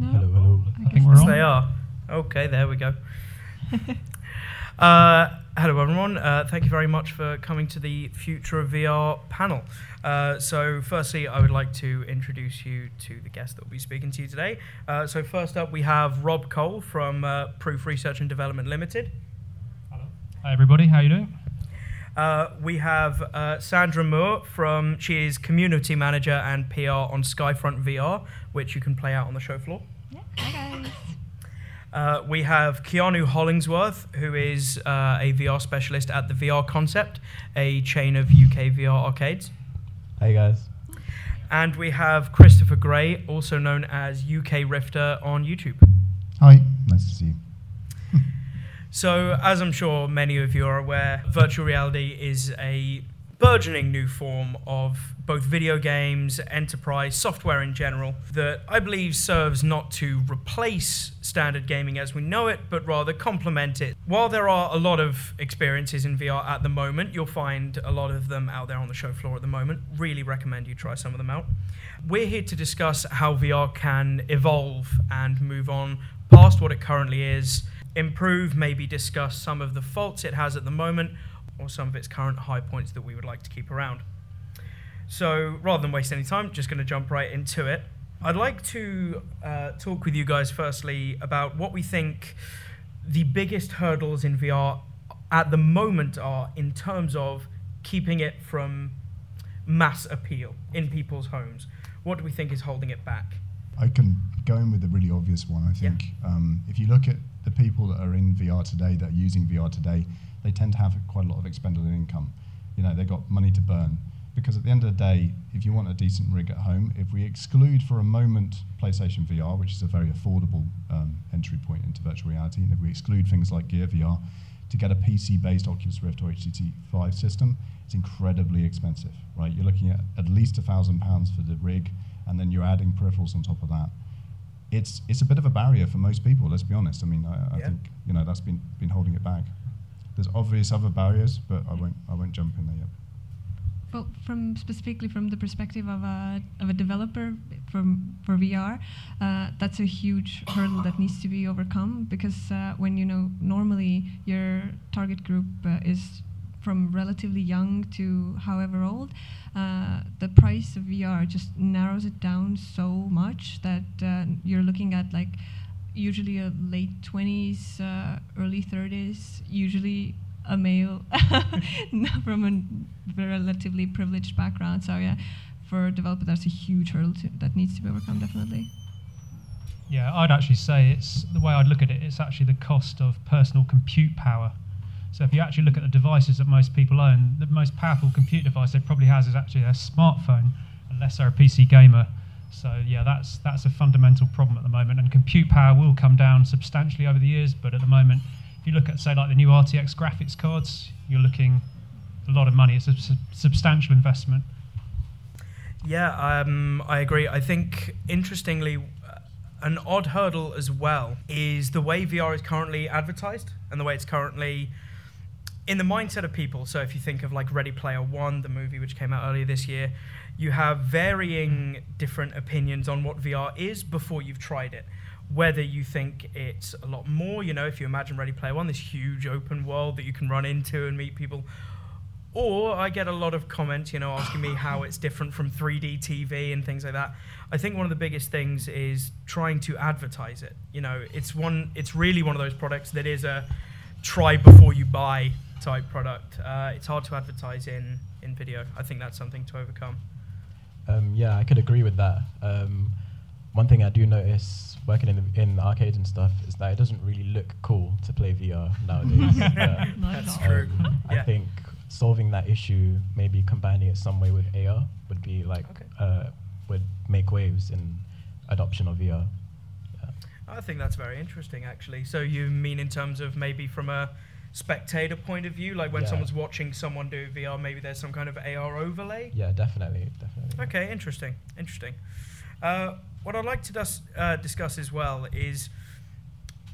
Hello, hello. I I think we're it's- on. They are. Okay, there we go. uh, hello, everyone. Uh, thank you very much for coming to the Future of VR panel. Uh, so, firstly, I would like to introduce you to the guest that will be speaking to you today. Uh, so, first up, we have Rob Cole from uh, Proof Research and Development Limited. Hello. Hi everybody, how are you doing? Uh, we have uh, Sandra Müür from, she is community manager and PR on Skyfront VR, which you can play out on the show floor. Yeah. Hi guys. Uh, we have Keanu Hollingsworth, who is uh, a VR specialist at the VR Concept, a chain of UK VR arcades. Hey guys. And we have Christopher Gray, also known as UKRifter on YouTube. Hi. Nice to see you. So, as I'm sure many of you are aware, virtual reality is a burgeoning new form of both video games, enterprise, software in general, that I believe serves not to replace standard gaming as we know it, but rather complement it. While there are a lot of experiences in VR at the moment, you'll find a lot of them out there on the show floor at the moment. Really recommend you try some of them out. We're here to discuss how VR can evolve and move on past what it currently is improve, maybe discuss some of the faults it has at the moment or some of its current high points that we would like to keep around. So, rather than waste any time, just going to jump right into it. I'd like to uh, talk with you guys firstly about what we think the biggest hurdles in VR at the moment are in terms of keeping it from mass appeal in people's homes. What do we think is holding it back? I can go in with a really obvious one. I Yeah. think um, if you look at the people that are in VR today, that are using VR today, they tend to have quite a lot of expendable income. You know, they've got money to burn. Because at the end of the day, if you want a decent rig at home, if we exclude for a moment PlayStation VR, which is a very affordable um, entry point into virtual reality, and if we exclude things like Gear VR, to get a PC-based Oculus Rift or HTC Vive system, it's incredibly expensive, right? You're looking at at least a thousand pounds for the rig, and then you're adding peripherals on top of that. It's it's a bit of a barrier for most people. Let's be honest. I mean, I, I Yeah. think you know that's been been holding it back. There's obvious other barriers, but I won't I won't jump in there yet. Well, from specifically from the perspective of a of a developer from for VR, uh, that's a huge hurdle that needs to be overcome because uh, when you know normally your target group uh, is from relatively young to however old, uh, the price of VR just narrows it down so much that uh, you're looking at like usually a late 20s, uh, early 30s, usually a male from a relatively privileged background. So yeah, for a developer, that's a huge hurdle to, that needs to be overcome. Definitely. Yeah, I'd actually say it's the way I'd look at it. It's actually the cost of personal compute power. So if you actually look at the devices that most people own, the most powerful compute device they probably has is actually their smartphone, unless they're a PC gamer. So yeah, that's that's a fundamental problem at the moment. And compute power will come down substantially over the years, but at the moment, if you look at say like the new RTX graphics cards, you're looking a lot of money. It's a sub- substantial investment. Yeah, um, I agree. I think, interestingly, uh, an odd hurdle as well is the way VR is currently advertised and the way it's currently in the mindset of people. So, if you think of like Ready Player One, the movie which came out earlier this year, you have varying different opinions on what VR is before you've tried it. Whether you think it's a lot more, you know, if you imagine Ready Player One, this huge open world that you can run into and meet people, or I get a lot of comments, you know, asking me how it's different from 3D TV and things like that. I think one of the biggest things is trying to advertise it. You know, it's one, it's really one of those products that is a try before you buy type product. Uh, it's hard to advertise in in video. I think that's something to overcome. Um, yeah, I could agree with that. Um, one thing I do notice working in the, in arcades and stuff is that it doesn't really look cool to play VR nowadays. Not at That's all. true. um, Yeah. I think solving that issue, maybe combining it some way with AR, would be like Okay. uh, would make waves in adoption of VR. Yeah. I think that's very interesting, actually. So you mean in terms of maybe from a spectator point of view, like when Yeah. someone's watching someone do VR, maybe there's some kind of AR overlay? Yeah, definitely, definitely. Okay, interesting, interesting. Uh, what I'd like to dis- uh, discuss as well is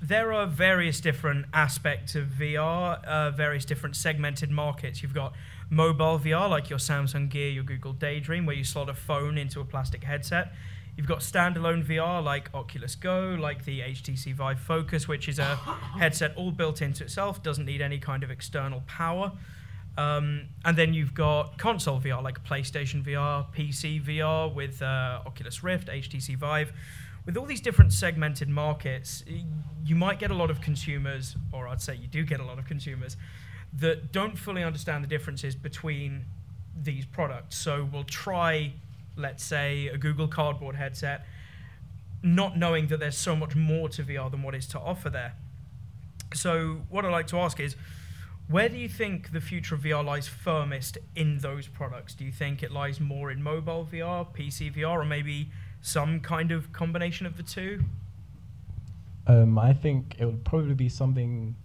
there are various different aspects of VR, uh, various different segmented markets. You've got mobile VR, like your Samsung Gear, your Google Daydream, where you slot a phone into a plastic headset. You've got standalone VR like Oculus Go, like the HTC Vive Focus, which is a headset all built into itself, doesn't need any kind of external power. Um, and then you've got console VR like PlayStation VR, PC VR with uh, Oculus Rift, HTC Vive. With all these different segmented markets, you might get a lot of consumers, or I'd say you do get a lot of consumers, that don't fully understand the differences between these products. So we'll try, let's say, a Google Cardboard headset, not knowing that there's so much more to VR than what is to offer there. So what I'd like to ask is, where do you think the future of VR lies firmest in those products? Do you think it lies more in mobile VR, PC VR, or maybe some kind of combination of the two? Um, I think it would probably be something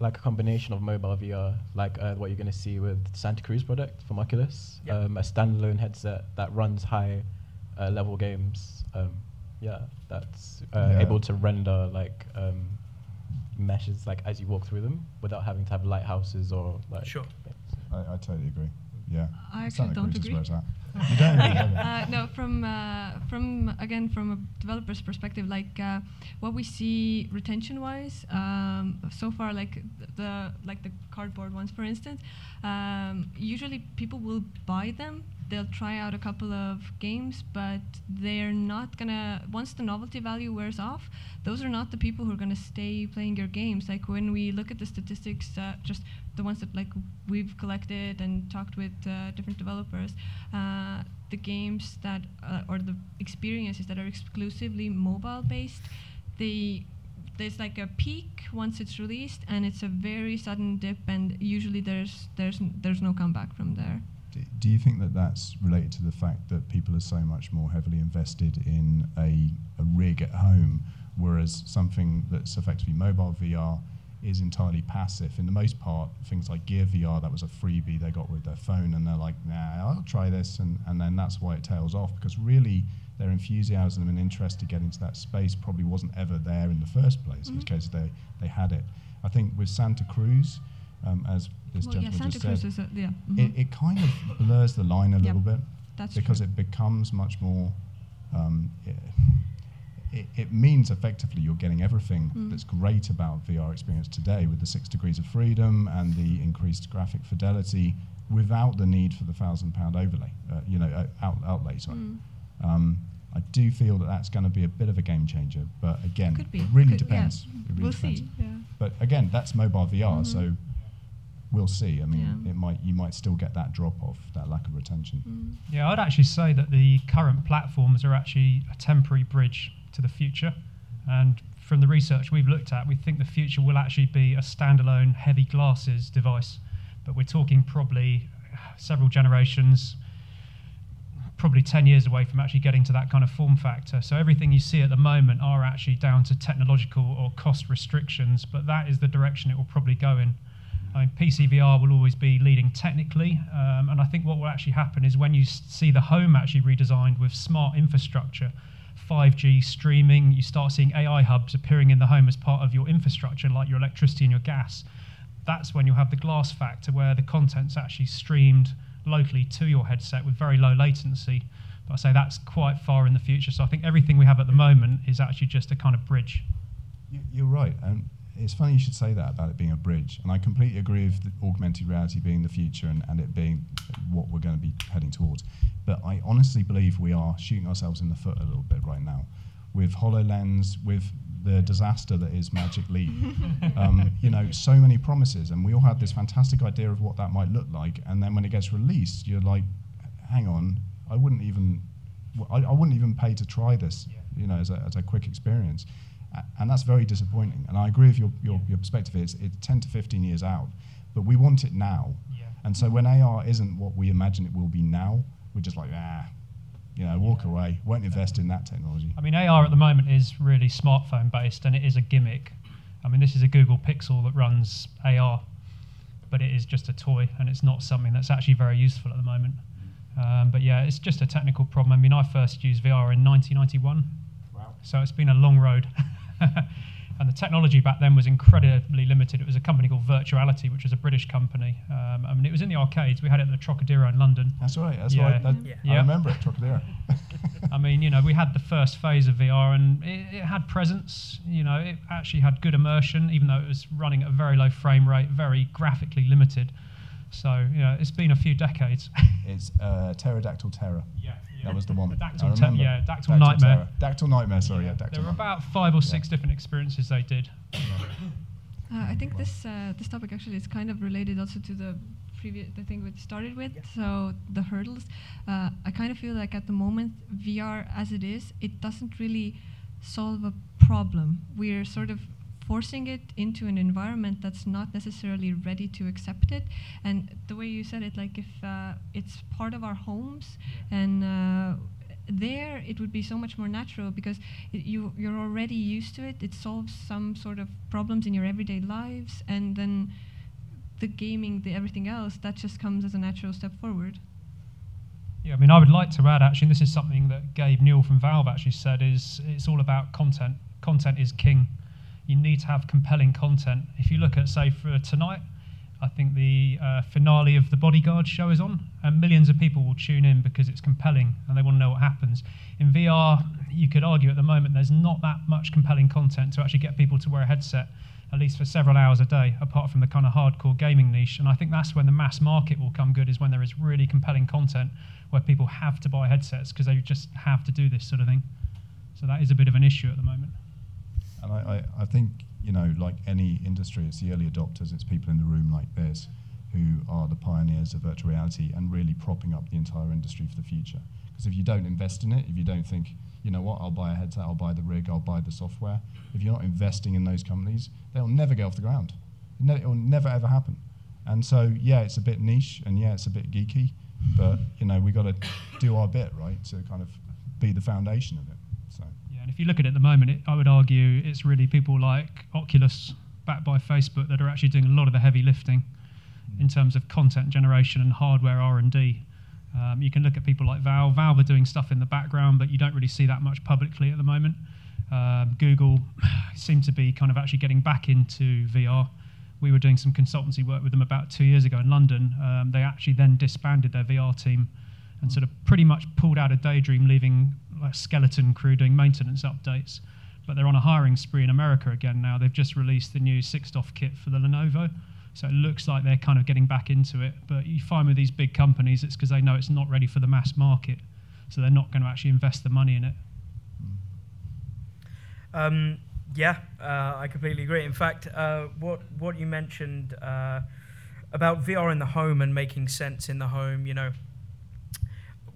like a combination of mobile VR, like uh, what you're going to see with Santa Cruz product from Oculus, Yeah. um, a standalone headset that runs high uh, level games. Um, yeah, that's uh, Yeah. able to render like um, meshes like as you walk through them without having to have lighthouses or like. Sure. I, I totally agree. Yeah. I actually Santa don't Cruz is agree. You don't agree, have uh, no, from uh, from again from a developer's perspective, like uh, what we see retention-wise, um, so far, like the like the cardboard ones, for instance, um, usually people will buy them. They'll try out a couple of games, but they're not gonna. Once the novelty value wears off, those are not the people who are gonna stay playing your games. Like when we look at the statistics, uh, just the ones that like we've collected and talked with uh, different developers, uh, the games that uh, or the experiences that are exclusively mobile based, they there's like a peak once it's released and it's a very sudden dip and usually there's there's there's no comeback from there. Do you think that that's related to the fact that people are so much more heavily invested in a, a rig at home, whereas something that's effectively mobile VR is entirely passive? In the most part, things like Gear VR, that was a freebie they got with their phone, and they're like, nah, I'll try this, and, and then that's why it tails off, because really their enthusiasm and interest to get into that space probably wasn't ever there in the first place, in which Mhm. case they, they had it. I think with Santa Cruz, um, as this well, yeah, gentleman Santa just Cruz said, is a, yeah. mhm. it, it kind of blurs the line a Yep, little bit That's because true. it becomes much more. Um, it, it, it means effectively you're getting everything Mm. that's great about VR experience today with the six degrees of freedom and the increased graphic fidelity without the need for the thousand pound overlay, uh, you know, uh, out, outlay. Sorry. Mm. Um, I do feel that that's going to be a bit of a game changer, but again, Could be. it really Could- yeah. depends. It really we'll depends. see. Yeah. But again, that's mobile VR, Mhm. so we'll see. I mean, Yeah. it might you might still get that drop off, that lack of retention. Mm. Yeah, I'd actually say that the current platforms are actually a temporary bridge to the future. And from the research we've looked at, we think the future will actually be a standalone heavy glasses device. But we're talking probably several generations, probably 10 years away from actually getting to that kind of form factor. So everything you see at the moment are actually down to technological or cost restrictions, but that is the direction it will probably go in. I mean, PCVR will always be leading technically, um, and I think what will actually happen is when you see the home actually redesigned with smart infrastructure, 5G streaming, you start seeing AI hubs appearing in the home as part of your infrastructure, like your electricity and your gas. That's when you'll have the glass factor where the content's actually streamed locally to your headset with very low latency. But I say that's quite far in the future. So I think everything we have at the moment is actually just a kind of bridge. You- You're right, it's funny you should say that about it being a bridge. And I completely agree with the augmented reality being the future and, and it being what we're going to be heading towards. But I honestly believe we are shooting ourselves in the foot a little bit right now, with Hololens, with the disaster that is Magic Leap. um, you know, so many promises, and we all had this fantastic idea of what that might look like. And then when it gets released, you're like, hang on, I wouldn't even, I, I wouldn't even pay to try this. Yeah. You know, as a, as a quick experience. And that's very disappointing. And I agree with your, your, your perspective. It's, it's 10 to 15 years out, but we want it now. Yeah. And so when AR isn't what we imagine it will be now, we're just like, ah, you know, walk away. Won't invest in that technology. I mean, AR at the moment is really smartphone based and it is a gimmick. I mean, this is a Google Pixel that runs AR, but it is just a toy and it's not something that's actually very useful at the moment. Um, but yeah, it's just a technical problem. I mean, I first used VR in 1991, Wow. so it's been a long road. And the technology back then was incredibly limited. It was a company called Virtuality, which was a British company. Um, I mean, it was in the arcades. We had it at the Trocadero in London. That's right. That's Yeah. right. That, Yeah. I remember it, Trocadero. I mean, you know, we had the first phase of VR and it, it had presence. You know, it actually had good immersion, even though it was running at a very low frame rate, very graphically limited. So, you know, it's been a few decades. it's uh, Pterodactyl Terror. yeah, That was the one. The Dactyl, te- yeah, Dactyl, Nightmare. Terror. Dactyl Nightmare, sorry, yeah, Dactyl There were Nightmare. about five or six Yeah. different experiences they did. Uh, I think this uh, this topic actually is kind of related also to the previous the thing we started with. So the hurdles. Uh, I kind of feel like at the moment VR as it is, it doesn't really solve a problem. We're sort of forcing it into an environment that's not necessarily ready to accept it. And the way you said it, like if uh, it's part of our homes and uh, there it would be so much more natural because it, you you're already used to it. It solves some sort of problems in your everyday lives, and then the gaming, the everything else, that just comes as a natural step forward. Yeah, I mean, I would like to add actually, and this is something that Gabe Newell from Valve actually said, is it's all about content. Content is king. You need to have compelling content. If you look at, say, for tonight, I think the uh, finale of the Bodyguard show is on, and millions of people will tune in because it's compelling and they want to know what happens. In VR, you could argue at the moment there's not that much compelling content to actually get people to wear a headset, at least for several hours a day, apart from the kind of hardcore gaming niche. And I think that's when the mass market will come good, is when there is really compelling content where people have to buy headsets because they just have to do this sort of thing. So that is a bit of an issue at the moment. And I, I, I think, you know, like any industry, it's the early adopters, it's people in the room like this who are the pioneers of virtual reality and really propping up the entire industry for the future. Because if you don't invest in it, if you don't think, you know what, I'll buy a headset, I'll buy the rig, I'll buy the software, if you're not investing in those companies, they'll never get off the ground. Ne- it will never ever happen. And so, yeah, it's a bit niche and yeah, it's a bit geeky, but, you know, we've got to do our bit, right, to kind of be the foundation of it. And if you look at it at the moment, it, I would argue it's really people like Oculus, backed by Facebook, that are actually doing a lot of the heavy lifting in terms of content generation and hardware R and D. Um, you can look at people like Valve. Valve are doing stuff in the background, but you don't really see that much publicly at the moment. Um, Google seem to be kind of actually getting back into VR. We were doing some consultancy work with them about two years ago in London. Um, they actually then disbanded their VR team and sort of pretty much pulled out of Daydream, leaving like skeleton crew doing maintenance updates. But they're on a hiring spree in America again now. They've just released the new six-DoF kit for the Lenovo, so it looks like they're kind of getting back into it. But you find with these big companies, it's because they know it's not ready for the mass market, so they're not going to actually invest the money in it. Um, yeah, uh, I completely agree. In fact, uh, what what you mentioned uh, about VR in the home and making sense in the home, you know,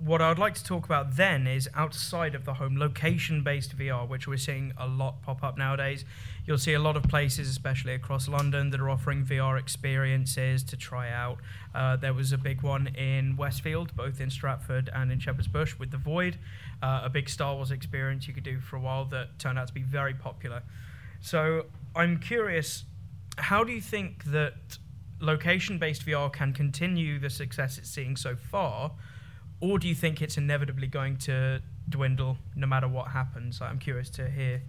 what I'd like to talk about then is outside of the home, location-based VR, which we're seeing a lot pop up nowadays. You'll see a lot of places, especially across London, that are offering VR experiences to try out. Uh, there was a big one in Westfield, both in Stratford and in Shepherd's Bush, with the Void, uh, a big Star Wars experience you could do for a while that turned out to be very popular. So I'm curious, how do you think that location-based VR can continue the success it's seeing so far? Or do you think it's inevitably going to dwindle no matter what happens? I'm curious to hear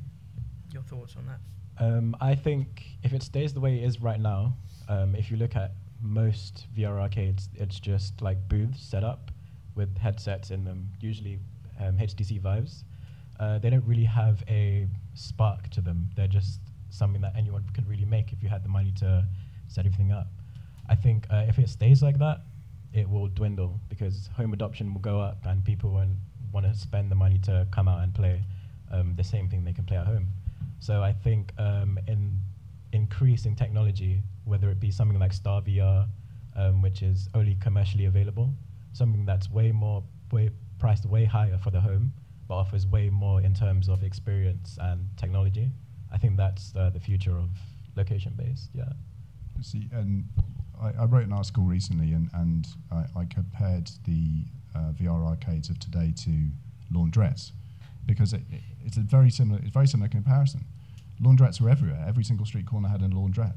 your thoughts on that. Um, I think if it stays the way it is right now, um, if you look at most VR arcades, it's just like booths set up with headsets in them, usually um, HTC Vives. Uh, they don't really have a spark to them. They're just something that anyone could really make if you had the money to set everything up. I think uh, if it stays like that, it will dwindle because home adoption will go up and people won't want to spend the money to come out and play um, the same thing they can play at home. So I think um, in increasing technology, whether it be something like Star VR, um, which is only commercially available, something that's way more way priced way higher for the home, but offers way more in terms of experience and technology. I think that's uh, the future of location based. Yeah. See, and I, I wrote an article recently, and, and I, I compared the uh, VR arcades of today to laundrettes because it, it, it's a very similar, it's very similar comparison. Laundrettes were everywhere. Every single street corner had a laundrette.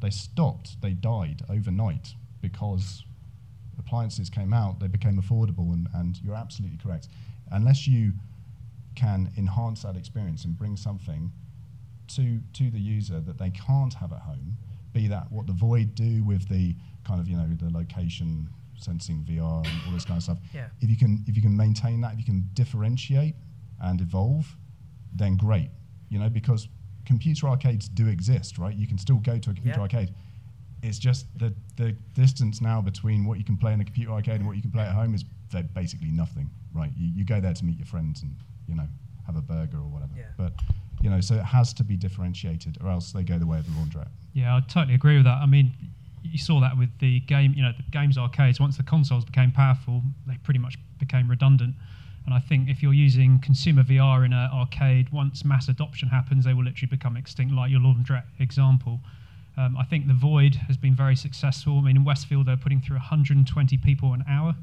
They stopped. They died overnight because appliances came out. They became affordable, and, and you're absolutely correct. Unless you can enhance that experience and bring something to to the user that they can't have at home. Be that what the Void do with the kind of you know the location sensing VR and all this kind of stuff. Yeah. If you can if you can maintain that, if you can differentiate and evolve, then great. You know because computer arcades do exist, right? You can still go to a computer Yeah. arcade. It's just the the distance now between what you can play in a computer arcade and what you can play at home is basically nothing, right? You, you go there to meet your friends and you know have a burger or whatever. Yeah. But you know, so it has to be differentiated, or else they go the way of the laundrette. Yeah, I totally agree with that. I mean, you saw that with the game, you know, the games arcades. Once the consoles became powerful, they pretty much became redundant. And I think if you're using consumer VR in an arcade, once mass adoption happens, they will literally become extinct, like your laundrette example. Um, I think the Void has been very successful. I mean, in Westfield, they're putting through 120 people an hour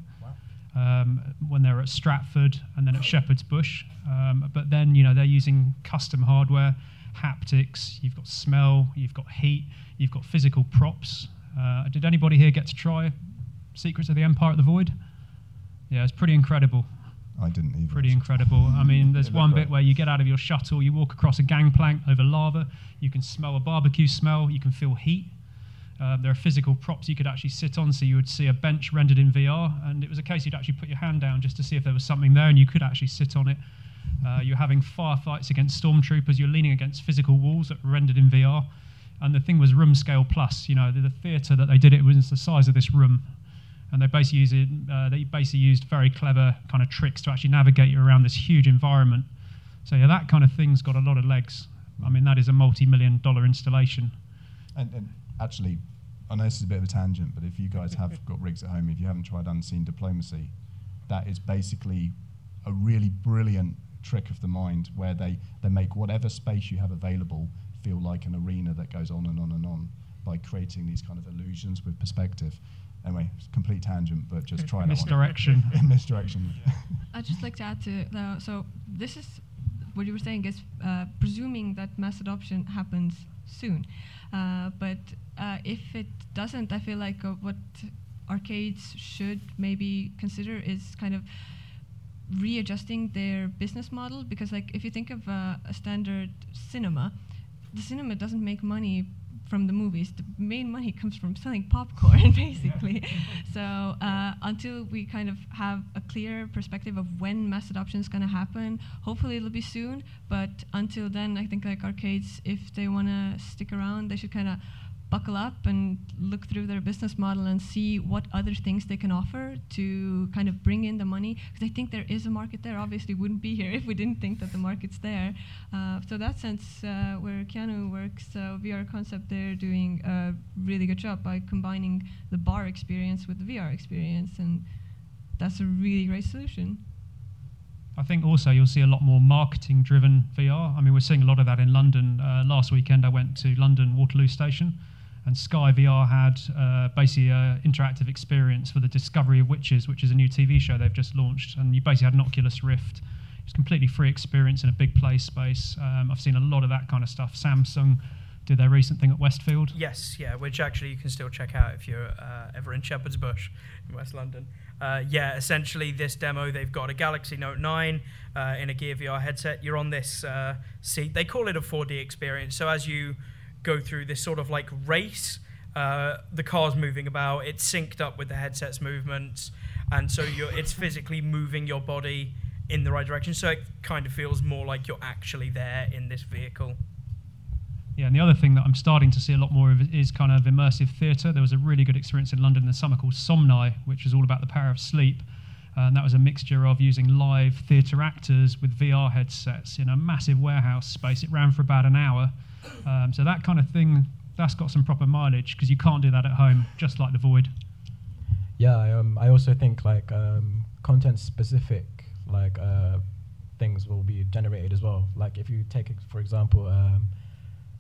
um, when they're at Stratford and then at Shepherd's Bush. Um, but then, you know, they're using custom hardware, haptics, you've got smell, you've got heat, you've got physical props. Uh, did anybody here get to try Secrets of the Empire at the Void? Yeah, it's pretty incredible. I didn't even. Pretty incredible. I mean, there's one bit where you get out of your shuttle, you walk across a gangplank over lava, you can smell a barbecue smell, you can feel heat. Uh, there are physical props you could actually sit on, so you would see a bench rendered in VR, and it was a case you'd actually put your hand down just to see if there was something there, and you could actually sit on it. Uh, you're having firefights against stormtroopers, you're leaning against physical walls that were rendered in VR, and the thing was room scale plus. You know, the, the theatre that they did it was the size of this room, and they basically used uh, they basically used very clever kind of tricks to actually navigate you around this huge environment. So yeah, that kind of thing's got a lot of legs. I mean, that is a multi-million dollar installation. And, and actually, I know this is a bit of a tangent, but if you guys have got rigs at home, if you haven't tried Unseen Diplomacy, that is basically a really brilliant trick of the mind where they, they make whatever space you have available feel like an arena that goes on and on and on by creating these kind of illusions with perspective. Anyway, it's a complete tangent, but just try that one. Misdirection. Misdirection. I'd just like to add to uh, so this is what you were saying is uh, presuming that mass adoption happens soon, uh, but uh, if it doesn't, I feel like uh, what arcades should maybe consider is kind of readjusting their business model. Because like if you think of uh, a standard cinema the cinema doesn't make money from the movies the main money comes from selling popcorn basically. So uh, until we kind of have a clear perspective of when mass adoption is going to happen hopefully it'll be soon but until then i think like arcades if they want to stick around they should kind of buckle up and look through their business model and see what other things they can offer to kind of bring in the money because I think there is a market there. Obviously, wouldn't be here if we didn't think that the market's there. Uh, so that sense, uh, where Keanu works, uh, VR Concept, they're doing a really good job by combining the bar experience with the VR experience, and that's a really great solution. I think also you'll see a lot more marketing driven VR. I mean, we're seeing a lot of that in London. Uh, last weekend, I went to London Waterloo Station, and Sky VR had uh, basically an interactive experience for the Discovery of Witches, which is a new TV show they've just launched. And you basically had an Oculus Rift. It's completely free experience in a big play space. Um, I've seen a lot of that kind of stuff. Samsung did their recent thing at Westfield. Yes, yeah, which actually you can still check out if you're uh, ever in Shepherd's Bush in West London. Uh, yeah, essentially, this demo, they've got a Galaxy Note 9 uh, in a Gear VR headset. You're on this uh, seat. They call it a 4D experience. So as you go through this sort of like race, uh, the car's moving about, it's synced up with the headset's movements, and so it's physically moving your body in the right direction. So it kind of feels more like you're actually there in this vehicle. Yeah, and the other thing that I'm starting to see a lot more of is kind of immersive theatre. There was a really good experience in London in the summer called Somnai, which was all about the power of sleep. Uh, and that was a mixture of using live theatre actors with VR headsets in a massive warehouse space. It ran for about an hour. Um, so that kind of thing, that's got some proper mileage because you can't do that at home, just like the Void. Yeah, I, um, I also think like um, content specific like uh, things will be generated as well. Like if you take for example um,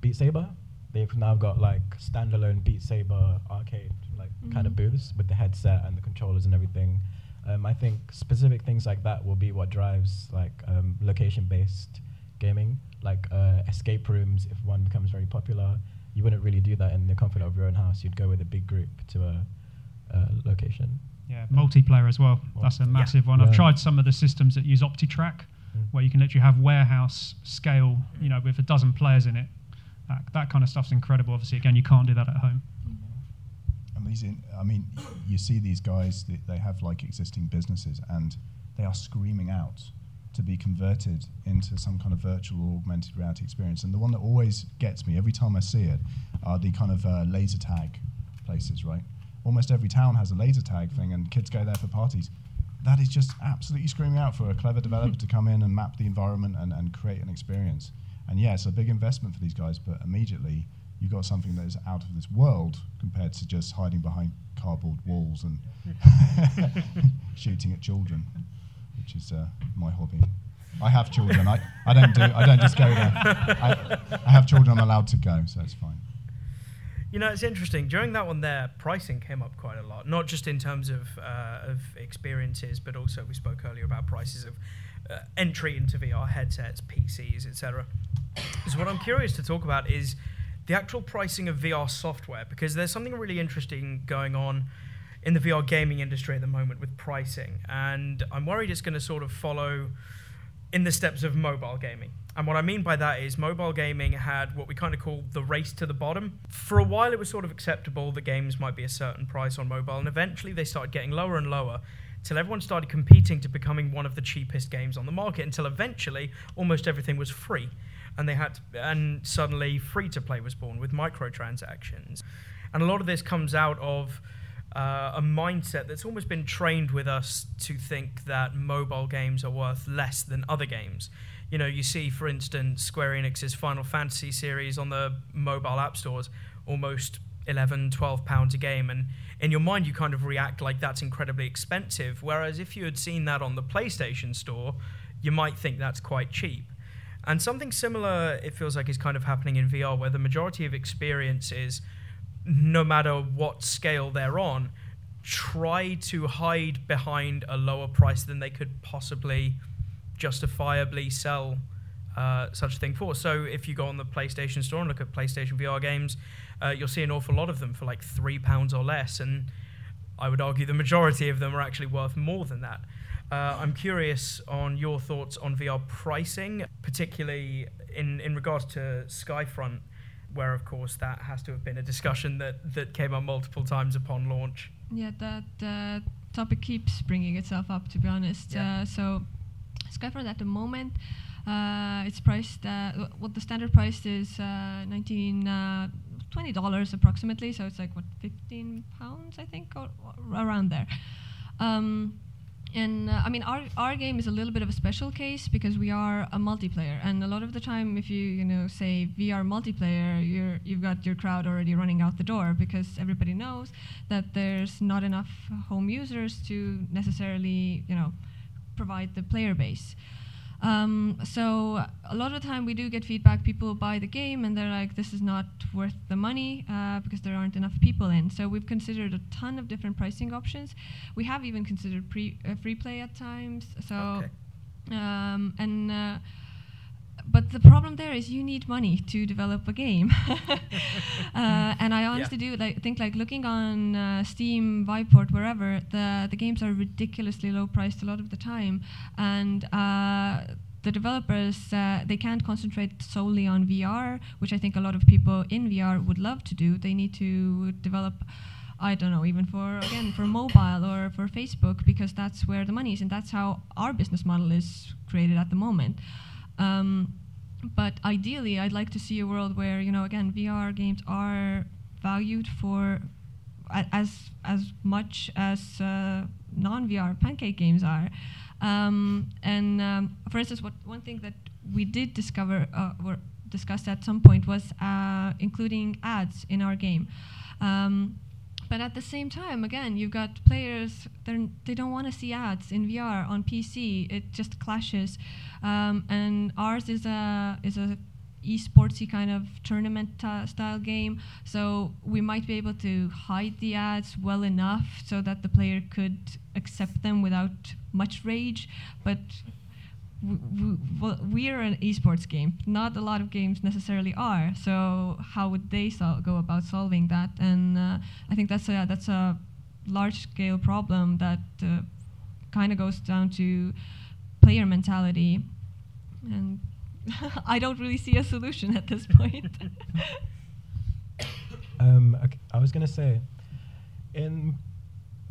Beat Saber, they've now got like standalone Beat Saber arcade like kind of Mhm. booths with the headset and the controllers and everything. Um, I think specific things like that will be what drives like um, location based gaming, like uh, escape rooms. If one becomes very popular, you wouldn't really do that in the comfort of your own house. You'd go with a big group to a, a location. Yeah, multiplayer as well. That's a Yeah. massive one. I've Yeah. tried some of the systems that use OptiTrack, Mm. where you can literally have warehouse scale, you know, with a dozen players in it. That, that kind of stuff's incredible. Obviously, again, you can't do that at home. Amazing. I mean, you see these guys, they, they have like existing businesses and they are screaming out to be converted into some kind of virtual or augmented reality experience. And the one that always gets me every time I see it are the kind of uh, laser tag places, right? Almost every town has a laser tag thing, and kids go there for parties. That is just absolutely screaming out for a clever developer to come in and map the environment and, and create an experience. And yeah, it's a big investment for these guys, but immediately you've got something that is out of this world compared to just hiding behind cardboard walls and shooting at children, which is uh, my hobby. I have children. I, I don't do. I don't just go there. I, I have children. I'm allowed to go, so it's fine. You know, it's interesting. During that one there, pricing came up quite a lot, not just in terms of, uh, of experiences, but also we spoke earlier about prices of uh, entry into VR headsets, PCs, etc. So what I'm curious to talk about is the actual pricing of VR software, because there's something really interesting going on in the VR gaming industry at the moment with pricing, and I'm worried it's going to sort of follow in the steps of mobile gaming. And what I mean by that is mobile gaming had what we kind of call the race to the bottom. For a while, it was sort of acceptable that games might be a certain price on mobile, and eventually they started getting lower and lower till everyone started competing to becoming one of the cheapest games on the market until eventually almost everything was free and they had to, and suddenly free to play was born with microtransactions and a lot of this comes out of uh, a mindset that's almost been trained with us to think that mobile games are worth less than other games. You know, you see, for instance, Square Enix's Final Fantasy series on the mobile app stores, almost 11, 12 pounds a game. And in your mind, you kind of react like that's incredibly expensive. Whereas if you had seen that on the PlayStation store, you might think that's quite cheap. And something similar, it feels like, is kind of happening in VR, where the majority of experiences, no matter what scale they're on, try to hide behind a lower price than they could possibly justifiably sell uh, such a thing for. So if you go on the PlayStation Store and look at PlayStation VR games, uh, you'll see an awful lot of them for like three pounds or less, and I would argue the majority of them are actually worth more than that. Uh, I'm curious on your thoughts on VR pricing, particularly in, in regards to Skyfront, where of course that has to have been a discussion that, that came up multiple times upon launch. Yeah, that uh, topic keeps bringing itself up, to be honest. Yeah. Uh, so, Skyfront at the moment, uh, it's priced. Uh, what the standard price is, uh, nineteen. Uh, Twenty dollars approximately, so it's like what fifteen pounds, I think, or, or around there. Um, and uh, I mean, our our game is a little bit of a special case because we are a multiplayer, and a lot of the time, if you you know say VR multiplayer, you're you've got your crowd already running out the door because everybody knows that there's not enough home users to necessarily you know provide the player base. Um, so a lot of the time we do get feedback. People buy the game and they're like, "This is not worth the money uh, because there aren't enough people in." So we've considered a ton of different pricing options. We have even considered pre uh, free play at times. So Okay. um, and uh, but the problem there is you need money to develop a game. uh, and I honestly do like think like looking on uh, Steam, Viveport, wherever the the games are ridiculously low priced a lot of the time, and. Uh, the developers uh, they can't concentrate solely on VR, which I think a lot of people in VR would love to do. They need to develop I don't know, even for again for mobile or for Facebook, because that's where the money is, and that's how our business model is created at the moment. Um, but ideally, I'd like to see a world where you know, again, VR games are valued for as as much as uh, non-VR pancake games are. Um, and um, for instance, what one thing that we did discover uh, or discussed at some point was uh, including ads in our game. Um, but at the same time, again, you've got players they're, don't want to see ads in VR on PC. It just clashes, um, and ours is a is a esportsy kind of tournament style game. So we might be able to hide the ads well enough so that the player could accept them without much rage, but we are an esports game. Not a lot of games necessarily are. So how would they go about solving that? And uh, I think that's a that's a large scale problem that uh, kind of goes down to player mentality. And I don't really see a solution at this point. Um, ok- I was gonna say, in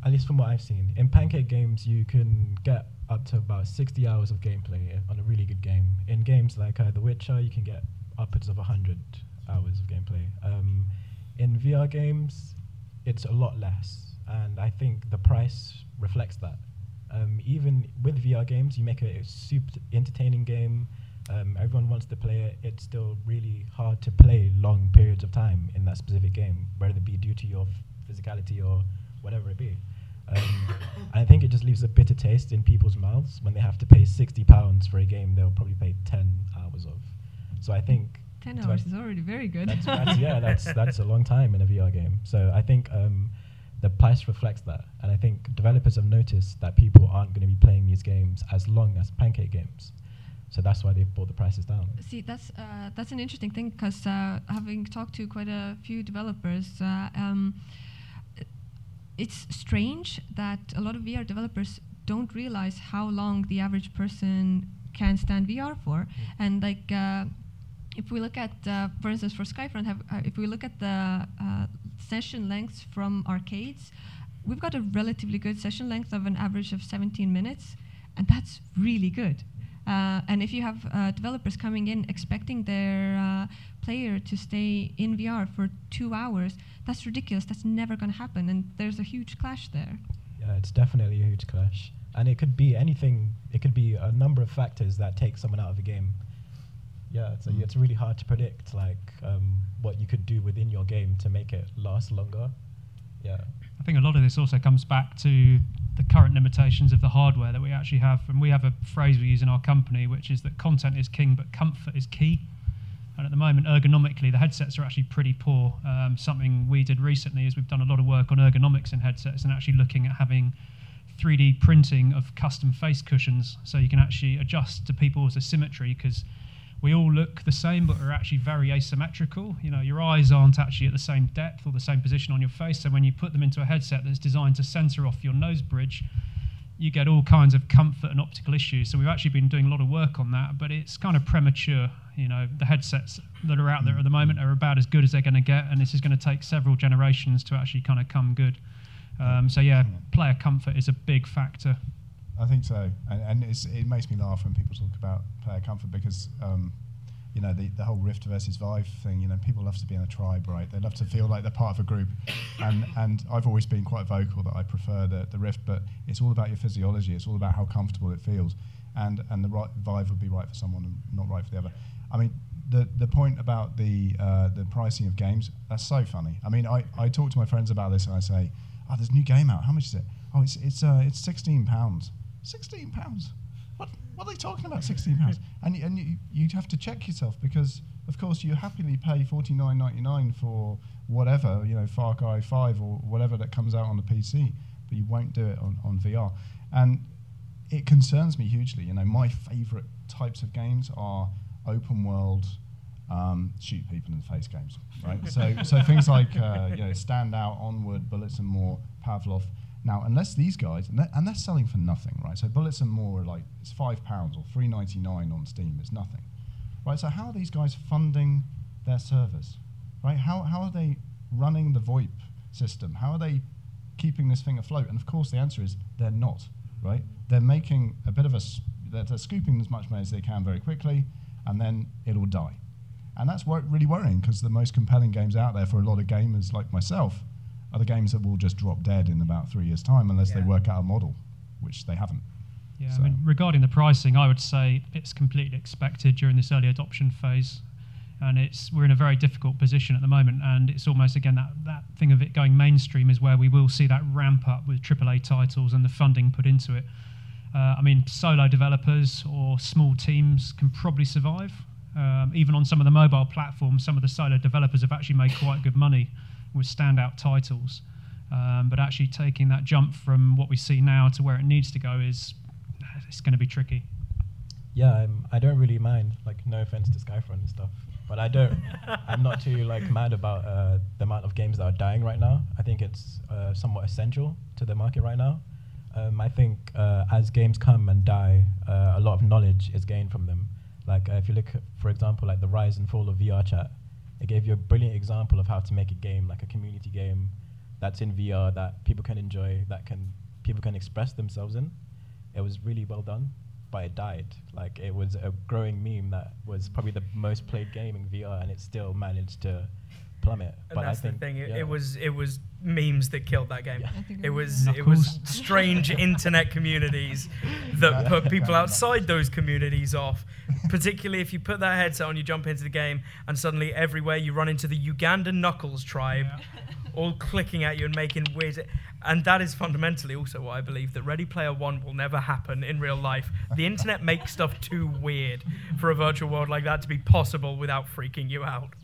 at least from what I've seen, in Pancake games you can get up to about 60 hours of gameplay on a really good game. In games like uh, The Witcher, you can get upwards of 100 hours of gameplay. Um, in VR games, it's a lot less, and I think the price reflects that. Um, even with VR games, you make a super entertaining game. Um, everyone wants to play it. It's still really hard to play long periods of time in that specific game, whether it be due to your physicality or whatever it be. Um, I think it just leaves a bitter taste in people's mouths when they have to pay sixty pounds for a game they'll probably pay ten hours of. So I think 10 hours is already very good. that's, that's yeah, that's that's a long time in a VR game. So I think um, the price reflects that, and I think developers have noticed that people aren't going to be playing these games as long as Pancake games. So that's why they've brought the prices down. See, that's uh, that's an interesting thing because uh, having talked to quite a few developers, uh, um, it's strange that a lot of VR developers don't realize how long the average person can stand VR for, and like. Uh, if we look at, uh, for instance, for Skyfront, have, uh, if we look at the uh, session lengths from arcades, we've got a relatively good session length of an average of 17 minutes, and that's really good. Uh, and if you have uh, developers coming in expecting their player to stay in VR for two hours, that's ridiculous. That's never going to happen, and there's a huge clash there. Yeah, it's definitely a huge clash, and it could be anything. It could be a number of factors that take someone out of a game. Yeah, so Mm. it's really hard to predict like um, what you could do within your game to make it last longer. Yeah. I think a lot of this also comes back to the current limitations of the hardware that we actually have. And we have a phrase we use in our company, which is that content is king, but comfort is key. And at the moment, ergonomically, the headsets are actually pretty poor. Um, something we did recently is we've done a lot of work on ergonomics in headsets and actually looking at having 3D printing of custom face cushions so you can actually adjust to people's asymmetry because we all look the same, but we're actually very asymmetrical. You know, your eyes aren't actually at the same depth or the same position on your face. So when you put them into a headset that's designed to center off your nose bridge, you get all kinds of comfort and optical issues. So we've actually been doing a lot of work on that, but it's kind of premature. You know, the headsets that are out there at the moment are about as good as they're going to get, and this is going to take several generations to actually kind of come good. Um, so yeah, player comfort is a big factor. I think so, and, and it's, it makes me laugh when people talk about player comfort because, um, you know, the, the whole Rift versus Vive thing, you know, people love to be in a tribe, right? They love to feel like they're part of a group. And, and I've always been quite vocal that I prefer the, the Rift, but it's all about your physiology. It's all about how comfortable it feels. And, and the right Vive would be right for someone and not right for the other. I mean, the, the point about the, uh, the pricing of games, that's so funny. I mean, I, I talk to my friends about this and I say, oh, there's a new game out. How much is it? Oh, it's, it's, uh, it's £16. £16? What what are they talking about? Sixteen pounds. And y- and you you have to check yourself because of course you happily pay forty nine ninety nine for whatever you know Far Cry Five or whatever that comes out on the PC, but you won't do it on, on VR. And it concerns me hugely. You know, my favourite types of games are open world, um, shoot people in the face games, right? so, so things like uh, you know, Stand Out, Onward, Bullets and More, Pavlov. Now, unless these guys, and they're, and they're selling for nothing, right? So Bullets and More like it's five pounds or three ninety nine on Steam. It's nothing, right? So how are these guys funding their servers, right? How how are they running the VoIP system? How are they keeping this thing afloat? And of course, the answer is they're not, right? They're making a bit of a, they're, they're scooping as much money as they can very quickly, and then it'll die. And that's wor- really worrying because the most compelling games out there for a lot of gamers like myself are the games that will just drop dead in about three years' time unless they work out a model, which they haven't. Yeah, So- I mean, regarding the pricing, I would say it's completely expected during this early adoption phase, and it's we're in a very difficult position at the moment, and it's almost again that that thing of it going mainstream is where we will see that ramp up with AAA titles and the funding put into it. Uh, I mean, solo developers or small teams can probably survive. Um, even on some of the mobile platforms, some of the solo developers have actually made quite good money with standout titles. Um, but actually taking that jump from what we see now to where it needs to go is it's going to be tricky. Yeah, I'm, I don't really mind. Like, no offense to Skyfront and stuff, but I don't. I'm not too like mad about uh, the amount of games that are dying right now. I think it's uh, somewhat essential to the market right now. Um, I think uh, as games come and die, uh, a lot of knowledge is gained from them. Like uh, if you look, at, for example, like the rise and fall of VR chat, it gave you a brilliant example of how to make a game, like a community game, that's in VR that people can enjoy, that can people can express themselves in. It was really well done, but it died. Like it was a growing meme that was probably the most played game in VR, and it still managed to plummet. And but that's I think the thing. It, yeah. it was it was memes that killed that game. Yeah. It it was was, it was strange internet communities that put people outside those communities off. Particularly if you put that headset on, you jump into the game, and suddenly everywhere you run into the Ugandan Knuckles tribe, all clicking at you and making weird. And that is fundamentally also why I believe that Ready Player One will never happen in real life. The internet makes stuff too weird for a virtual world like that to be possible without freaking you out.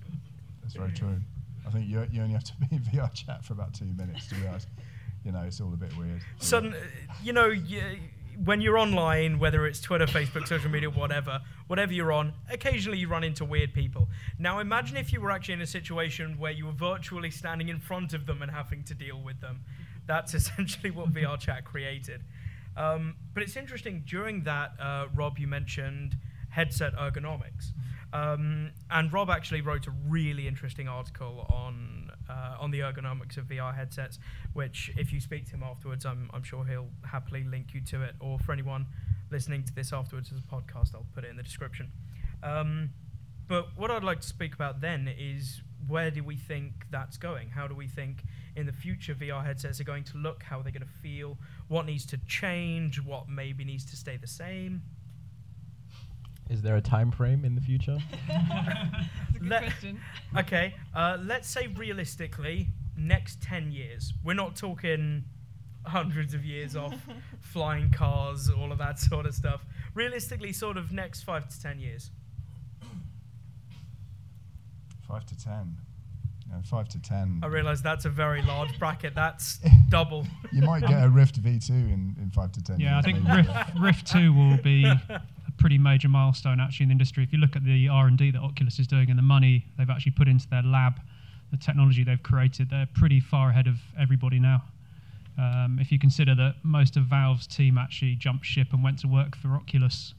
That's very true. I think you, you only have to be in VRChat for about two minutes to realise, you know, it's all a bit weird. sudden, you know, you, when you're online, whether it's Twitter, Facebook, social media, whatever, whatever you're on, occasionally you run into weird people. Now, imagine if you were actually in a situation where you were virtually standing in front of them and having to deal with them. That's essentially what VRChat created. Um, but it's interesting. During that, uh, Rob, you mentioned headset ergonomics, um, and Rob actually wrote a really interesting article on uh, on the ergonomics of VR headsets. Which, if you speak to him afterwards, I'm, I'm sure he'll happily link you to it. Or for anyone listening to this afterwards as a podcast, I'll put it in the description. Um, but what I'd like to speak about then is where do we think that's going? How do we think in the future VR headsets are going to look? How are they going to feel? What needs to change? What maybe needs to stay the same? Is there a time frame in the future? That's a good Let- question. Okay, uh, let's say realistically, next 10 years. We're not talking hundreds of years off, flying cars, all of that sort of stuff. Realistically, sort of next five to 10 years. Five to ten. No, five to ten. I realise that's a very large bracket. That's double. You might get a Rift V2 in, in five to ten. Yeah, I think maybe. Rift, Rift 2 will be a pretty major milestone actually in the industry. If you look at the R&D that Oculus is doing and the money they've actually put into their lab, the technology they've created, they're pretty far ahead of everybody now. Um, if you consider that most of Valve's team actually jumped ship and went to work for Oculus,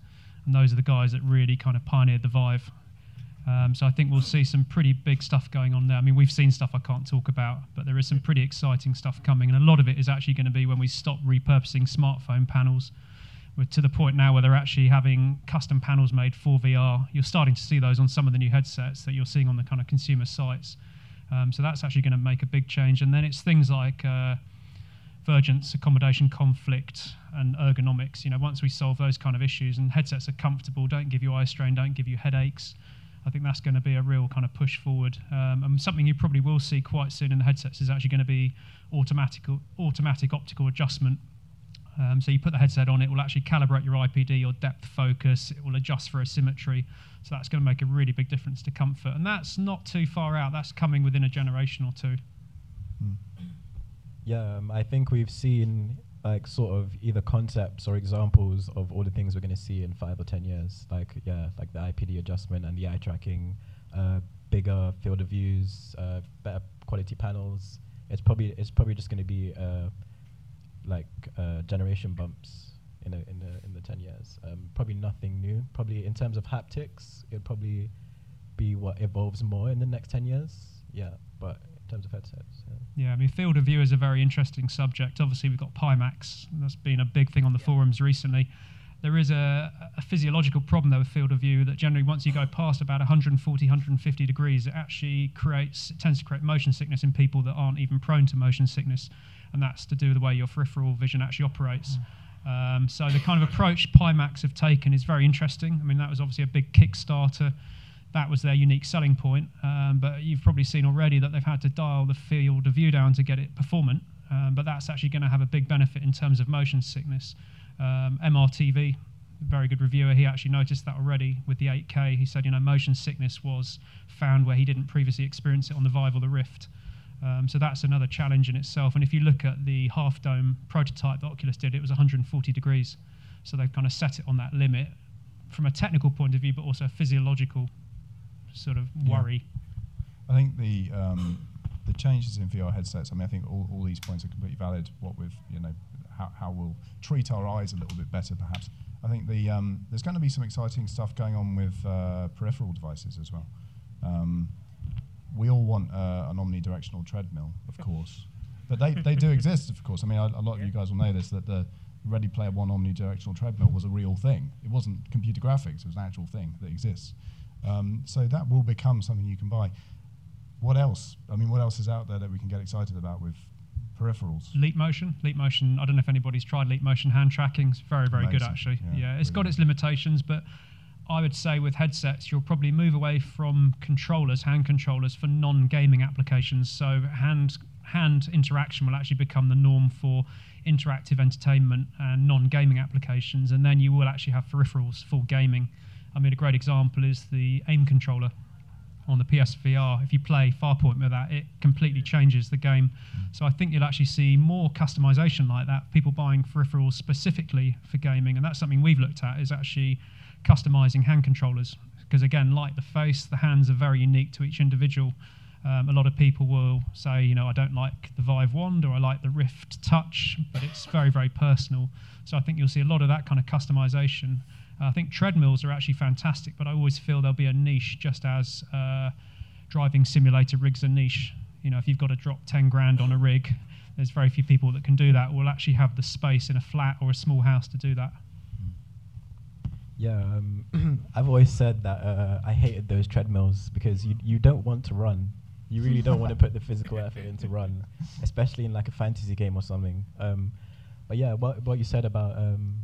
and those are the guys that really kind of pioneered the Vive. Um, so I think we'll see some pretty big stuff going on there. I mean, we've seen stuff I can't talk about, but there is some pretty exciting stuff coming, and a lot of it is actually going to be when we stop repurposing smartphone panels. We're to the point now where they're actually having custom panels made for VR. You're starting to see those on some of the new headsets that you're seeing on the kind of consumer sites. Um, so that's actually going to make a big change. And then it's things like uh, vergence, accommodation conflict, and ergonomics. You know, once we solve those kind of issues and headsets are comfortable, don't give you eye strain, don't give you headaches. I think that's going to be a real kind of push forward. Um, and something you probably will see quite soon in the headsets is actually going to be automatic automatic optical adjustment. Um, so you put the headset on, it will actually calibrate your IPD, your depth focus, it will adjust for asymmetry. So that's going to make a really big difference to comfort. And that's not too far out. That's coming within a generation or two. Yeah, um, I think we've seen like sort of either concepts or examples of all the things we're going to see in five or ten years. Like yeah, like the IPD adjustment and the eye tracking, uh, bigger field of views, uh, better quality panels. It's probably it's probably just going to be uh, like uh, generation bumps in a, in the in the ten years. Um, probably nothing new. Probably in terms of haptics, it'll probably be what evolves more in the next ten years. Yeah, but in terms of headsets. Yeah. Yeah, I mean, field of view is a very interesting subject. Obviously, we've got Pimax. and That's been a big thing on the forums recently. There is a, a physiological problem though with field of view that generally once you go past about 140, 150 degrees, it actually creates, it tends to create motion sickness in people that aren't even prone to motion sickness, and that's to do with the way your peripheral vision actually operates. Um, so the kind of approach Pimax have taken is very interesting. I mean, that was obviously a big Kickstarter that was their unique selling point. Um, but you've probably seen already that they've had to dial the field of view down to get it performant. Um, but that's actually going to have a big benefit in terms of motion sickness. Um, MRTV, very good reviewer, he actually noticed that already with the 8K. He said, you know, motion sickness was found where he didn't previously experience it on the Vive or the Rift. Um, so that's another challenge in itself. And if you look at the half dome prototype that Oculus did, it was 140 degrees. So they've kind of set it on that limit from a technical point of view, but also a physiological sort of Yeah. worry. I think the um, the changes in VR headsets. I mean, I think all, all these points are completely valid. What with you know how, how we'll treat our eyes a little bit better, perhaps. I think the um, there's going to be some exciting stuff going on with uh, peripheral devices as well. Um, we all want uh, an omnidirectional treadmill, of course, but they, they do exist, of course. I mean, a, a lot of Yeah. you guys will know this that the Ready Player One omnidirectional treadmill was a real thing. It wasn't computer graphics; it was an actual thing that exists. Um, so that will become something you can buy. What else? I mean, what else is out there that we can get excited about with peripherals? Leap Motion. Leap Motion. I don't know if anybody's tried Leap Motion hand tracking. It's very, very good actually. Yeah, Yeah, it's got its limitations, but I would say with headsets, you'll probably move away from controllers, hand controllers, for non-gaming applications. So hand hand interaction will actually become the norm for interactive entertainment and non-gaming applications, and then you will actually have peripherals for gaming. I mean, a great example is the aim controller on the PSVR. If you play Farpoint with that, it completely changes the game. So I think you'll actually see more customization like that. People buying peripherals specifically for gaming, and that's something we've looked at is actually customizing hand controllers. Because again, like the face, the hands are very unique to each individual. Um, a lot of people will say, you know, I don't like the Vive Wand or I like the Rift Touch, but it's very, very personal. So I think you'll see a lot of that kind of customization. I think treadmills are actually fantastic, but I always feel there'll be a niche just as uh, driving simulator rigs a niche. You know, if you've got to drop 10 grand on a rig, there's very few people that can do that, will actually have the space in a flat or a small house to do that. Yeah, um, I've always said that uh, I hated those treadmills because you you don't want to run. You really don't want to put the physical effort in to run, especially in like a fantasy game or something. Um, but yeah, what what you said about um,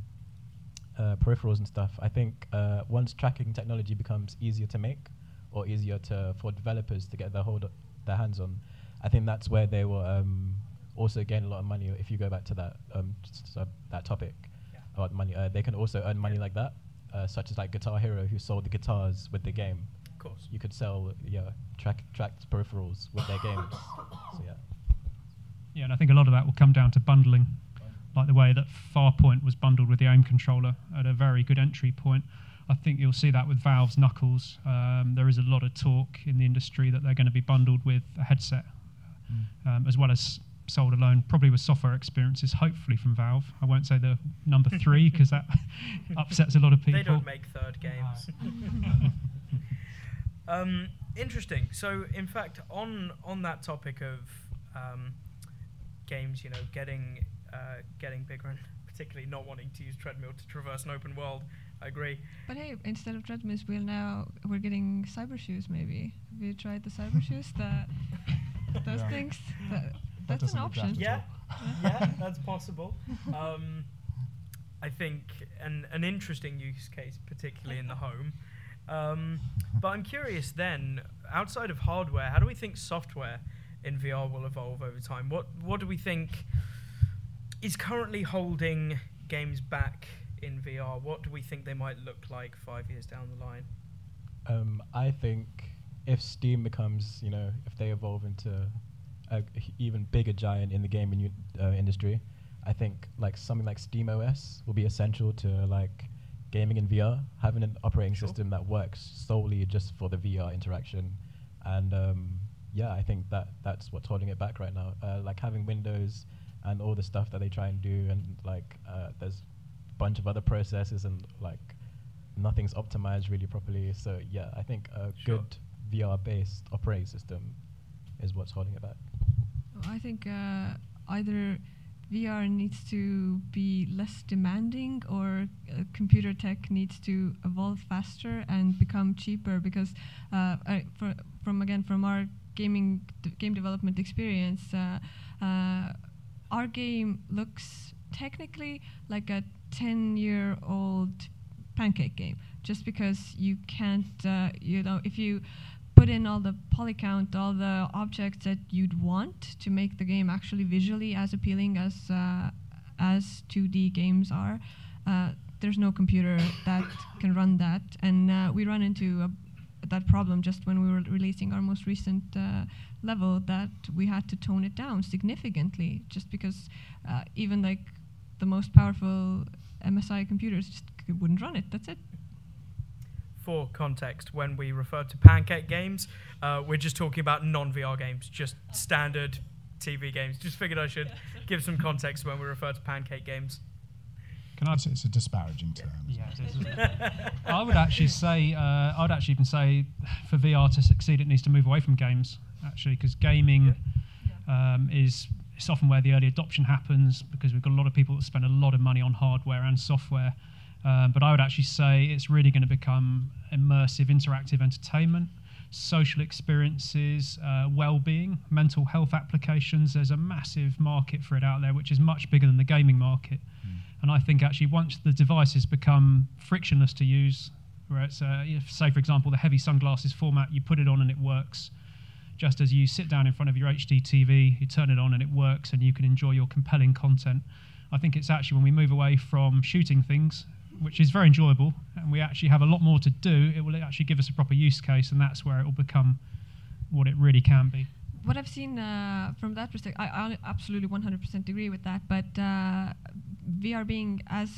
uh, peripherals and stuff, I think uh, once tracking technology becomes easier to make or easier to for developers to get their hold their hands on, I think that's where they will um, also gain a lot of money. If you go back to that um, s- s- uh, that topic Yeah. about money, uh, they can also earn money like that, uh, such as like Guitar Hero, who sold the guitars with the game. Of course. You could sell yeah track tracked peripherals with their games. So yeah. Yeah, and I think a lot of that will come down to bundling, like the way that Farpoint was bundled with the aim controller at a very good entry point. I think you'll see that with Valve's Knuckles. Um, there is a lot of talk in the industry that they're going to be bundled with a headset, um, as well as sold alone, probably with software experiences, hopefully from Valve. I won't say the number three because that upsets a lot of people. They don't make third games. um, interesting. So, in fact, on on that topic of um, games, you know, getting uh, getting bigger and particularly not wanting to use treadmill to traverse an open world, I agree. But hey, instead of treadmills, we'll now we're getting cyber shoes. Maybe have you tried the cyber shoes? That those Yeah. things. That, that's doesn't an option. Yeah, yeah, that's possible. Um, I think an an interesting use case, particularly in the home. Um, but I'm curious then, outside of hardware, how do we think software in VR will evolve over time? What what do we think is currently holding games back in VR? What do we think they might look like five years down the line? Um, I think if Steam becomes, you know, if they evolve into an even bigger giant in the gaming uh, industry, I think like something like Steam OS will be essential to like gaming in VR. Having an operating Sure. system that works solely just for the VR interaction, and um, yeah, I think that that's what's holding it back right now. Uh, like having Windows and all the stuff that they try and do, and like uh, there's a bunch of other processes and like nothing's optimized really properly. So yeah, I think a Sure. good VR-based operating system is what's holding it back. I think uh, either VR needs to be less demanding or uh, computer tech needs to evolve faster and become cheaper because uh, I, for, from again from our gaming d- game development experience uh, uh, our game looks technically like a 10 year old pancake game just because you can't uh, you know if you put in all the polycount all the objects that you'd want to make the game actually visually as appealing as uh, as 2d games are uh, there's no computer that can run that. And uh, we run into a, that problem just when we were releasing our most recent uh, level that we had to tone it down significantly just because uh, even like the most powerful MSI computers just wouldn't run it. That's it. For context, when we refer to pancake games, uh, we're just talking about non VR games, just standard TV games. Just figured I should give some context when we refer to pancake games. Can I It's, it's a disparaging term. isn't Yeah, it? it is. I would actually say, uh, I would actually even say, for VR to succeed, it needs to move away from games. Actually, because gaming um, is it's often where the early adoption happens because we've got a lot of people that spend a lot of money on hardware and software. Um, but I would actually say it's really going to become immersive, interactive entertainment, social experiences, uh, well-being, mental health applications. There's a massive market for it out there, which is much bigger than the gaming market. And I think actually once the devices become frictionless to use, where it's, uh, if, say for example, the heavy sunglasses format, you put it on and it works. Just as you sit down in front of your HD TV, you turn it on and it works, and you can enjoy your compelling content. I think it's actually when we move away from shooting things, which is very enjoyable, and we actually have a lot more to do, it will actually give us a proper use case, and that's where it will become what it really can be. what I've seen uh, from that perspective, I, I absolutely 100% agree with that. But uh, VR being as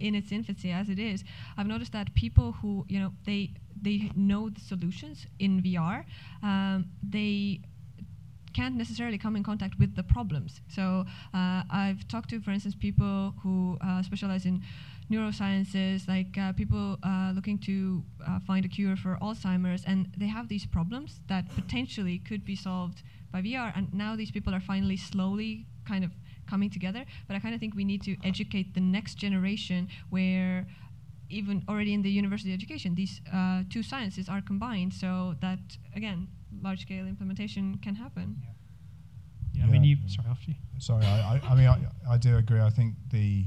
in its infancy as it is, I've noticed that people who you know they they know the solutions in VR, um, they can't necessarily come in contact with the problems. So uh, I've talked to, for instance, people who uh, specialize in neurosciences, like uh, people uh, looking to uh, find a cure for Alzheimer's, and they have these problems that potentially could be solved by VR. And now these people are finally slowly kind of coming together. But I kind of think we need to educate the next generation where even already in the university education, these uh, two sciences are combined so that, again, large scale implementation can happen. Yeah, I mean, you. Sorry, after you. Sorry, I, I, I mean, I, I do agree. I think the,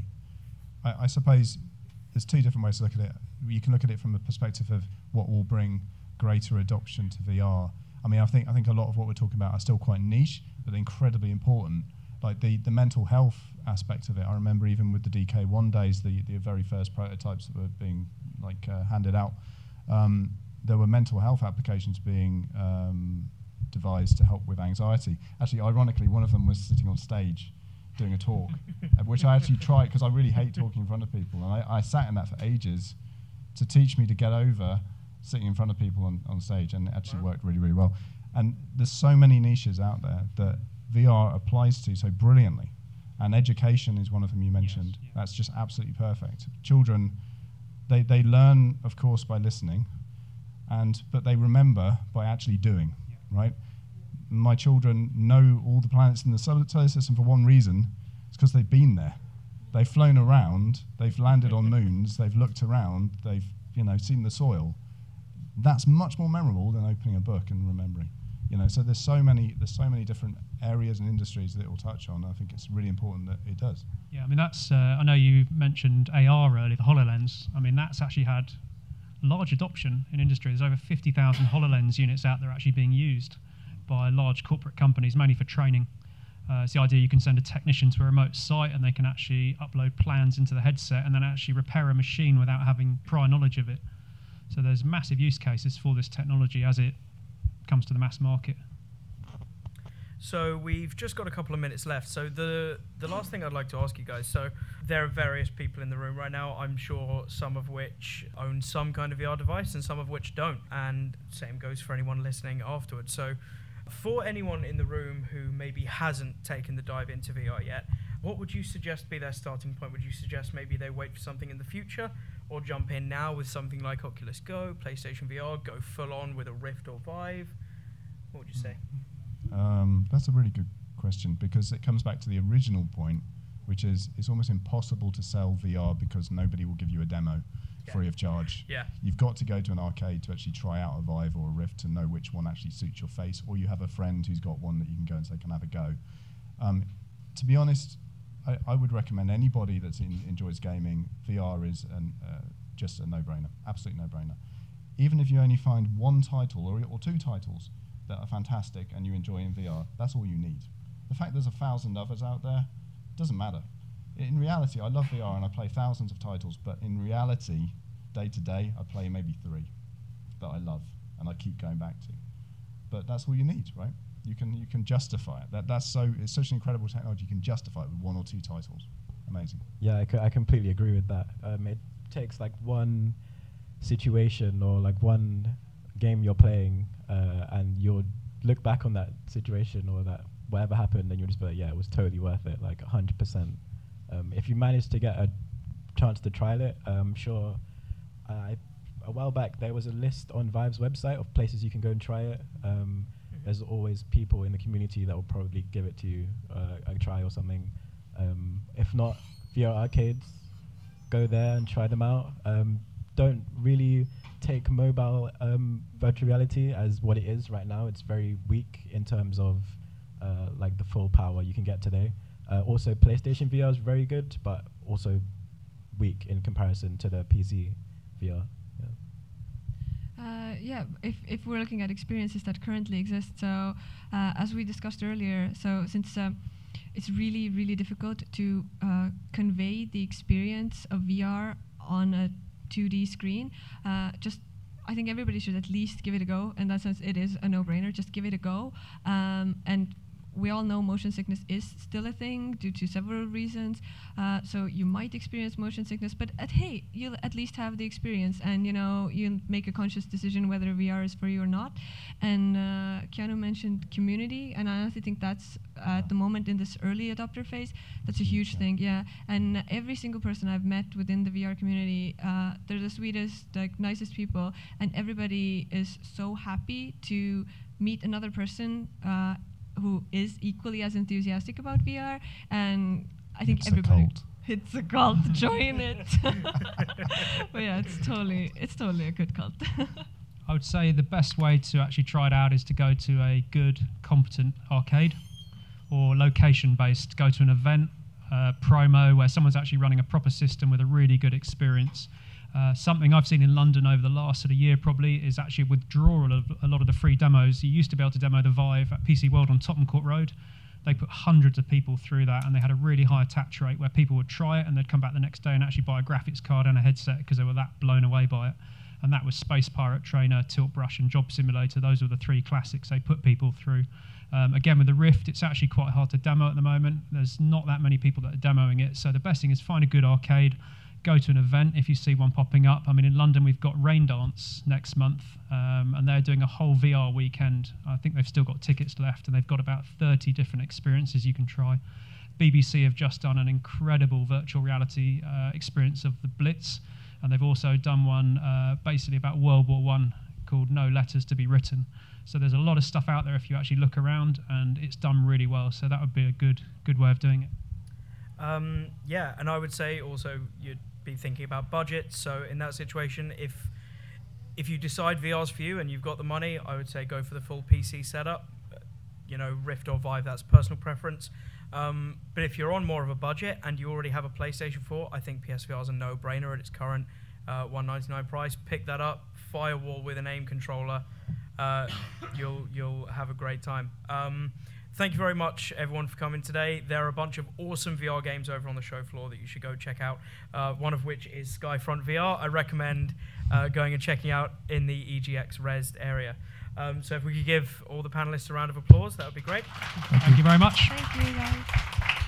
I, I suppose there's two different ways to look at it. You can look at it from the perspective of what will bring greater adoption to VR. I mean, I think I think a lot of what we're talking about are still quite niche, but incredibly important. Like the, the mental health aspect of it. I remember even with the DK1 days, the, the very first prototypes that were being like uh, handed out, um, there were mental health applications being um, devised to help with anxiety. Actually, ironically, one of them was sitting on stage doing a talk, which I actually tried because I really hate talking in front of people. And I, I sat in that for ages to teach me to get over sitting in front of people on, on stage, and it actually worked really, really well. And there's so many niches out there that VR applies to so brilliantly. And education is one of them you mentioned. yeah. That's just absolutely perfect. Children, they, they learn, of course, by listening, and but they remember by actually doing, Yeah. right? My children know all the planets in the solar solar system for one reason. It's because they've been there. They've flown around. They've landed on moons. They've looked around. They've you know seen the soil. That's much more memorable than opening a book and remembering. You know, so there's so many there's so many different areas and industries that it will touch on. I think it's really important that it does. Yeah, I mean that's. Uh, I know you mentioned AR earlier, the Hololens. I mean that's actually had large adoption in industry. There's over 50,000 Hololens units out there actually being used by large corporate companies, mainly for training. Uh, it's the idea you can send a technician to a remote site and they can actually upload plans into the headset and then actually repair a machine without having prior knowledge of it. So there's massive use cases for this technology as it comes to the mass market. So we've just got a couple of minutes left. So the the last thing I'd like to ask you guys. So there are various people in the room right now. I'm sure some of which own some kind of VR device and some of which don't. And same goes for anyone listening afterwards. So for anyone in the room who maybe hasn't taken the dive into VR yet, what would you suggest be their starting point? Would you suggest maybe they wait for something in the future or jump in now with something like Oculus Go, PlayStation VR, go full on with a Rift or Vive? What would you say? Mm-hmm. Um, that's a really good question because it comes back to the original point, which is it's almost impossible to sell VR because nobody will give you a demo Yeah. free of charge. Yeah. You've got to go to an arcade to actually try out a Vive or a Rift to know which one actually suits your face, or you have a friend who's got one that you can go and say, "Can I have a go?" Um, to be honest, I, I would recommend anybody that enjoys gaming. VR is an, uh, just a no-brainer, absolute no-brainer. Even if you only find one title or, or two titles that are fantastic and you enjoy in VR, that's all you need. The fact there's a thousand others out there doesn't matter. In reality, I love VR and I play thousands of titles, but in reality, day to day, I play maybe three that I love and I keep going back to. But that's all you need, right? You can you can justify it. That that's so it's such an incredible technology. You can justify it with one or two titles. Amazing. Yeah, I, I completely agree with that. Um, it takes like one situation or like one game you're playing, uh, and you'll look back on that situation or that whatever happened, and you'll just be like, yeah, it was totally worth it, like 100%. Um, if you manage to get a chance to trial it, I'm sure. I, a while back, there was a list on Vive's website of places you can go and try it. Um, there's always people in the community that will probably give it to you uh, a try or something. Um, if not, VR arcades, go there and try them out. Um, don't really take mobile um, virtual reality as what it is right now. It's very weak in terms of uh, like the full power you can get today. Uh, also, PlayStation VR is very good, but also weak in comparison to the PC VR. Uh, yeah, if, if we're looking at experiences that currently exist, so uh, as we discussed earlier, so since uh, it's really, really difficult to uh, convey the experience of VR on a 2D screen, uh, just I think everybody should at least give it a go. In that sense, it is a no-brainer. Just give it a go, um, and we all know motion sickness is still a thing due to several reasons. Uh, so you might experience motion sickness, but at hey, you'll at least have the experience, and you know you'll make a conscious decision whether VR is for you or not. And uh, Keanu mentioned community, and I honestly think that's at the moment in this early adopter phase, that's a huge thing. Yeah, and every single person I've met within the VR community, uh, they're the sweetest, like nicest people, and everybody is so happy to meet another person uh, who is equally as enthusiastic about VR, and I think It's a everybody. cult. It's a cult. Join it. but yeah, it's totally, it's totally a good cult. I would say the best way to actually try it out is to go to a good, competent arcade or location based. Go to an event, uh, promo, where someone's actually running a proper system with a really good experience. Uh, something I've seen in London over the last sort of year probably is actually withdrawal of a lot of the free demos. You used to be able to demo the Vive at PC World on Tottenham Court Road. They put hundreds of people through that, and they had a really high attach rate where people would try it and they'd come back the next day and actually buy a graphics card and a headset because they were that blown away by it and that was Space Pirate Trainer, Tilt Brush, and Job Simulator. Those were the three classics they put people through. Um, again, with the Rift, it's actually quite hard to demo at the moment. There's not that many people that are demoing it, so the best thing is find a good arcade. Go to an event if you see one popping up. I mean, in London, we've got Raindance next month, um, and they're doing a whole VR weekend. I think they've still got tickets left, and they've got about 30 different experiences you can try. BBC have just done an incredible virtual reality uh, experience of the Blitz, and they've also done one uh, basically about World War One called No Letters to Be Written. So there's a lot of stuff out there if you actually look around, and it's done really well. So that would be a good good way of doing it. Um, yeah, and I would say also you'd be thinking about budget. So in that situation, if if you decide VR's for you and you've got the money, I would say go for the full PC setup. Uh, You know, Rift or Vive, that's personal preference. Um, but if you're on more of a budget and you already have a PlayStation 4, I think PSVR is a no-brainer at its current uh, 199 price. Pick that up, firewall with an aim controller. Uh, you'll you'll have a great time. Um, thank you very much, everyone, for coming today. There are a bunch of awesome VR games over on the show floor that you should go check out. Uh, one of which is Skyfront VR. I recommend uh, going and checking out in the EGX Res area. Um, so if we could give all the panelists a round of applause, that would be great. Thank you very much. Thank you, guys.